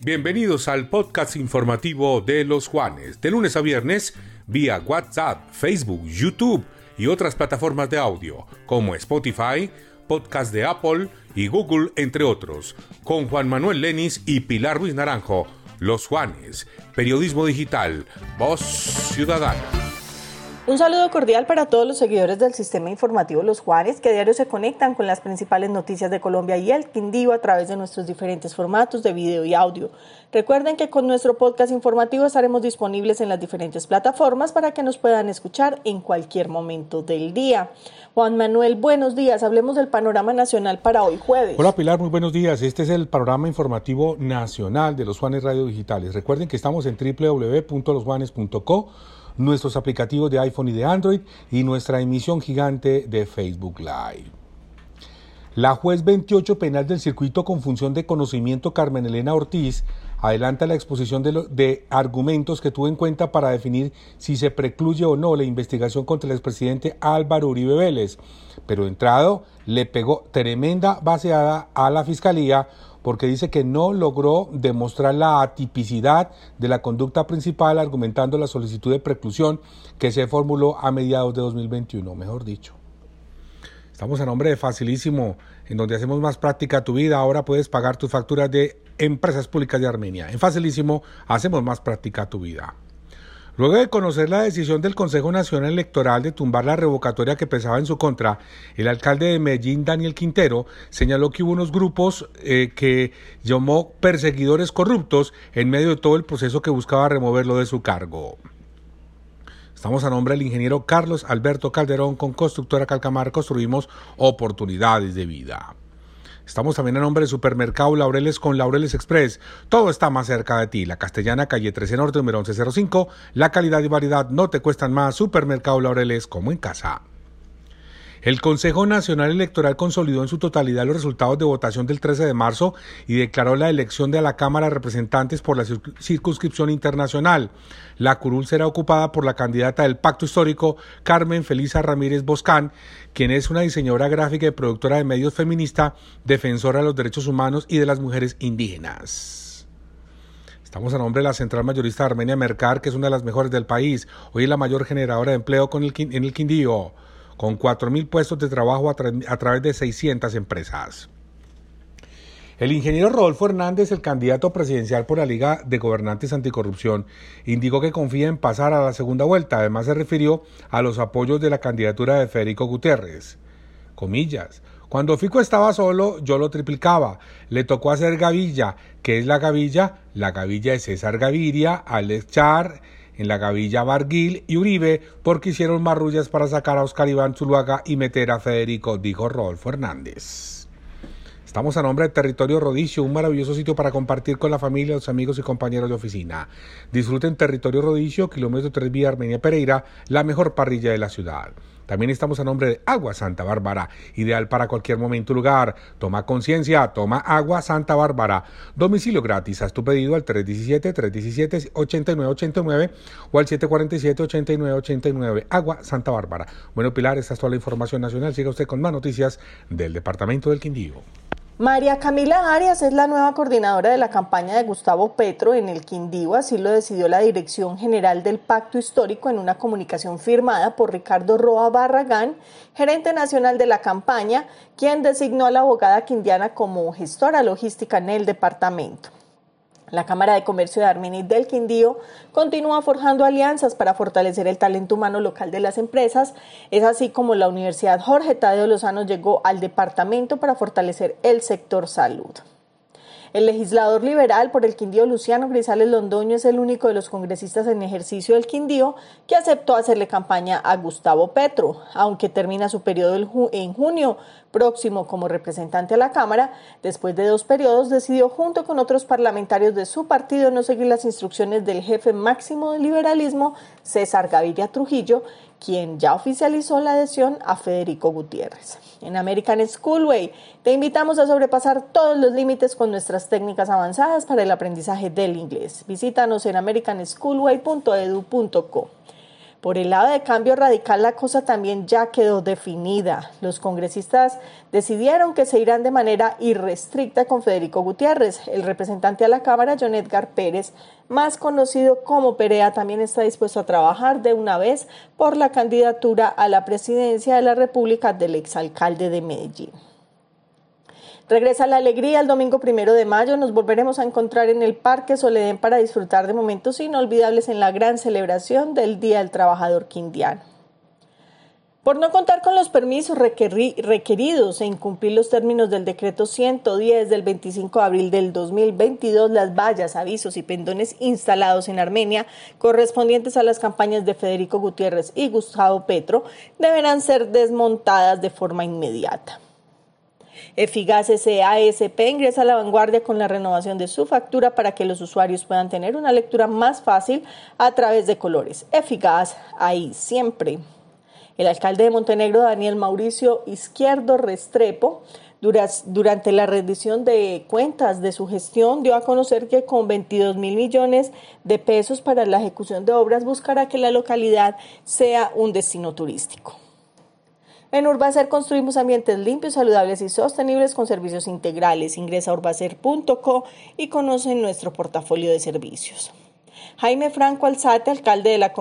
Bienvenidos al podcast informativo de los Juanes, de lunes a viernes, vía WhatsApp, Facebook, YouTube y otras plataformas de audio, como Spotify, podcast de Apple y Google, entre otros, con Juan Manuel Lenis y Pilar Ruiz Naranjo, Los Juanes, Periodismo Digital, Voz Ciudadana. Un saludo cordial para todos los seguidores del sistema informativo Los Juárez, que a diario se conectan con las principales noticias de Colombia y el Quindío a través de nuestros diferentes formatos de video y audio. Recuerden que con nuestro podcast informativo estaremos disponibles en las diferentes plataformas para que nos puedan escuchar en cualquier momento del día. Juan Manuel, buenos días. Hablemos del panorama nacional para hoy jueves. Hola Pilar, muy buenos días. Este es el panorama informativo nacional de los Juanes Radio Digitales. Recuerden que estamos en www.losjuanes.co nuestros aplicativos de iPhone y de Android y nuestra emisión gigante de Facebook Live. La juez 28 penal del circuito con función de conocimiento Carmen Elena Ortiz adelanta la exposición de, argumentos que tuvo en cuenta para definir si se precluye o no la investigación contra el expresidente Álvaro Uribe Vélez, pero entrado le pegó tremenda baseada a la fiscalía porque dice que no logró demostrar la atipicidad de la conducta principal argumentando la solicitud de preclusión que se formuló a mediados de 2021, mejor dicho. Estamos a nombre de Facilísimo, en donde hacemos más práctica tu vida. Ahora puedes pagar tus facturas de empresas públicas de Armenia. En Facilísimo hacemos más práctica tu vida. Luego de conocer la decisión del Consejo Nacional Electoral de tumbar la revocatoria que pesaba en su contra, el alcalde de Medellín, Daniel Quintero, señaló que hubo unos grupos eh, que llamó perseguidores corruptos en medio de todo el proceso que buscaba removerlo de su cargo. Estamos a nombre del ingeniero Carlos Alberto Calderón con Constructora Calcamar construimos oportunidades de vida. Estamos también a nombre del supermercado Laureles con Laureles Express. Todo está más cerca de ti. La Castellana, calle 13 Norte, número 1105. La calidad y variedad no te cuestan más. Supermercado Laureles como en casa. El Consejo Nacional Electoral consolidó en su totalidad los resultados de votación del 13 de marzo y declaró la elección de la Cámara de Representantes por la circunscripción internacional. La curul será ocupada por la candidata del Pacto Histórico, Carmen Felisa Ramírez Boscán, quien es una diseñadora gráfica y productora de medios feminista, defensora de los derechos humanos y de las mujeres indígenas. Estamos a nombre de la Central Mayorista de Armenia Mercar, que es una de las mejores del país. Hoy es la mayor generadora de empleo con el, en el Quindío con 4.000 puestos de trabajo a, través de 600 empresas. El ingeniero Rodolfo Hernández, el candidato presidencial por la Liga de Gobernantes Anticorrupción, indicó que confía en pasar a la segunda vuelta. Además, se refirió a los apoyos de la candidatura de Federico Gutiérrez. Comillas. Cuando Fico estaba solo, yo lo triplicaba. Le tocó hacer gavilla. ¿Qué es la gavilla? La gavilla es César Gaviria, Alex Char, en la gavilla Barguil y Uribe porque hicieron marrullas para sacar a Oscar Iván Zuluaga y meter a Federico, dijo Rodolfo Hernández. Estamos a nombre de Territorio Rodicio, un maravilloso sitio para compartir con la familia, los amigos y compañeros de oficina. Disfruten Territorio Rodicio, kilómetro 3 vía Armenia Pereira, la mejor parrilla de la ciudad. También estamos a nombre de Agua Santa Bárbara, ideal para cualquier momento lugar. Toma conciencia, toma Agua Santa Bárbara. Domicilio gratis, haz tu pedido al 317-317-8989 o al 747-8989. Agua Santa Bárbara. Bueno, Pilar, esta es toda la información nacional. Siga usted con más noticias del Departamento del Quindío. María Camila Arias es la nueva coordinadora de la campaña de Gustavo Petro en el Quindío, así lo decidió la Dirección General del Pacto Histórico en una comunicación firmada por Ricardo Roa Barragán, gerente nacional de la campaña, quien designó a la abogada quindiana como gestora logística en el departamento. La Cámara de Comercio de Armenia del Quindío continúa forjando alianzas para fortalecer el talento humano local de las empresas. Es así como la Universidad Jorge Tadeo Lozano llegó al departamento para fortalecer el sector salud. El legislador liberal por el Quindío Luciano Grisales Londoño es el único de los congresistas en ejercicio del Quindío que aceptó hacerle campaña a Gustavo Petro, aunque termina su periodo en junio próximo como representante a la Cámara, después de dos periodos decidió junto con otros parlamentarios de su partido no seguir las instrucciones del jefe máximo del liberalismo, César Gaviria Trujillo, quien ya oficializó la adhesión a Federico Gutiérrez. En American Schoolway te invitamos a sobrepasar todos los límites con nuestras técnicas avanzadas para el aprendizaje del inglés. Visítanos en americanschoolway.edu.co. Por el lado de cambio radical, la cosa también ya quedó definida. Los congresistas decidieron que se irán de manera irrestricta con Federico Gutiérrez. El representante a la Cámara, John Edgar Pérez, más conocido como Perea, también está dispuesto a trabajar de una vez por la candidatura a la presidencia de la República del exalcalde de Medellín. Regresa la alegría el domingo primero de mayo. Nos volveremos a encontrar en el Parque Soledén para disfrutar de momentos inolvidables en la gran celebración del Día del Trabajador Quindiano. Por no contar con los permisos requeridos e incumplir los términos del decreto 110 del 25 de abril del 2022, las vallas, avisos y pendones instalados en Armenia, correspondientes a las campañas de Federico Gutiérrez y Gustavo Petro, deberán ser desmontadas de forma inmediata. Efigas SASP ingresa a la vanguardia con la renovación de su factura para que los usuarios puedan tener una lectura más fácil a través de colores. Eficaz ahí siempre. El alcalde de Montenegro, Daniel Mauricio Izquierdo Restrepo, durante la rendición de cuentas de su gestión, dio a conocer que con 22 mil millones de pesos para la ejecución de obras buscará que la localidad sea un destino turístico. En Urbacer construimos ambientes limpios, saludables y sostenibles con servicios integrales. Ingresa a urbacer.co y conoce nuestro portafolio de servicios. Jaime Franco Alzate, alcalde de la,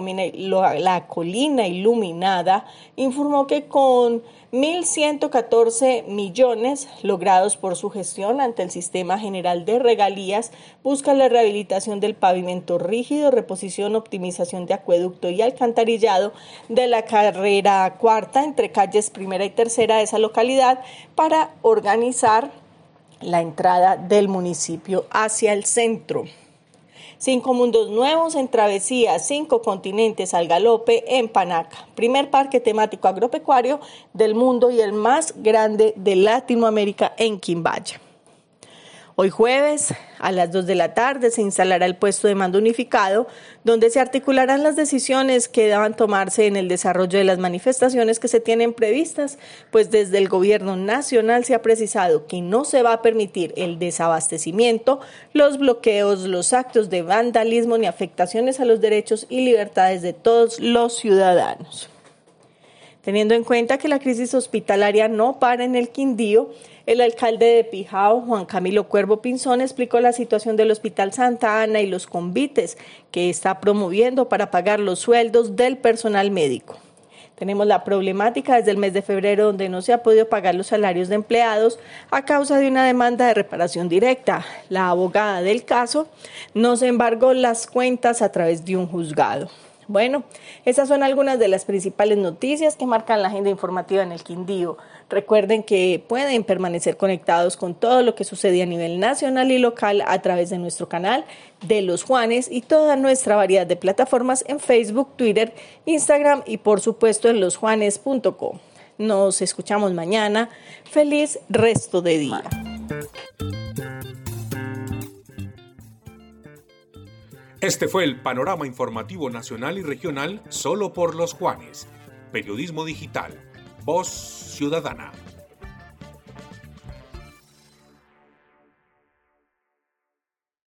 Colina Iluminada, informó que con 1.114 millones logrados por su gestión ante el Sistema General de Regalías busca la rehabilitación del pavimento rígido, reposición, optimización de acueducto y alcantarillado de la carrera cuarta entre calles primera y tercera de esa localidad para organizar la entrada del municipio hacia el centro. Cinco mundos nuevos en travesía, cinco continentes al galope en Panaca. Primer parque temático agropecuario del mundo y el más grande de Latinoamérica en Quimbaya. Hoy jueves, a las 2 de la tarde, se instalará el puesto de mando unificado, donde se articularán las decisiones que deban tomarse en el desarrollo de las manifestaciones que se tienen previstas, pues desde el gobierno nacional se ha precisado que no se va a permitir el desabastecimiento, los bloqueos, los actos de vandalismo ni afectaciones a los derechos y libertades de todos los ciudadanos. Teniendo en cuenta que la crisis hospitalaria no para en el Quindío, el alcalde de Pijao, Juan Camilo Cuervo Pinzón, explicó la situación del Hospital Santa Ana y los convites que está promoviendo para pagar los sueldos del personal médico. Tenemos la problemática desde el mes de febrero donde no se ha podido pagar los salarios de empleados a causa de una demanda de reparación directa. La abogada del caso no se embargó las cuentas a través de un juzgado. Bueno, esas son algunas de las principales noticias que marcan la agenda informativa en el Quindío. Recuerden que pueden permanecer conectados con todo lo que sucede a nivel nacional y local a través de nuestro canal de Los Juanes y toda nuestra variedad de plataformas en Facebook, Twitter, Instagram y por supuesto en losjuanes.com. Nos escuchamos mañana. Feliz resto de día. Este fue el panorama informativo nacional y regional solo por los Juanes. Periodismo digital. Voz ciudadana.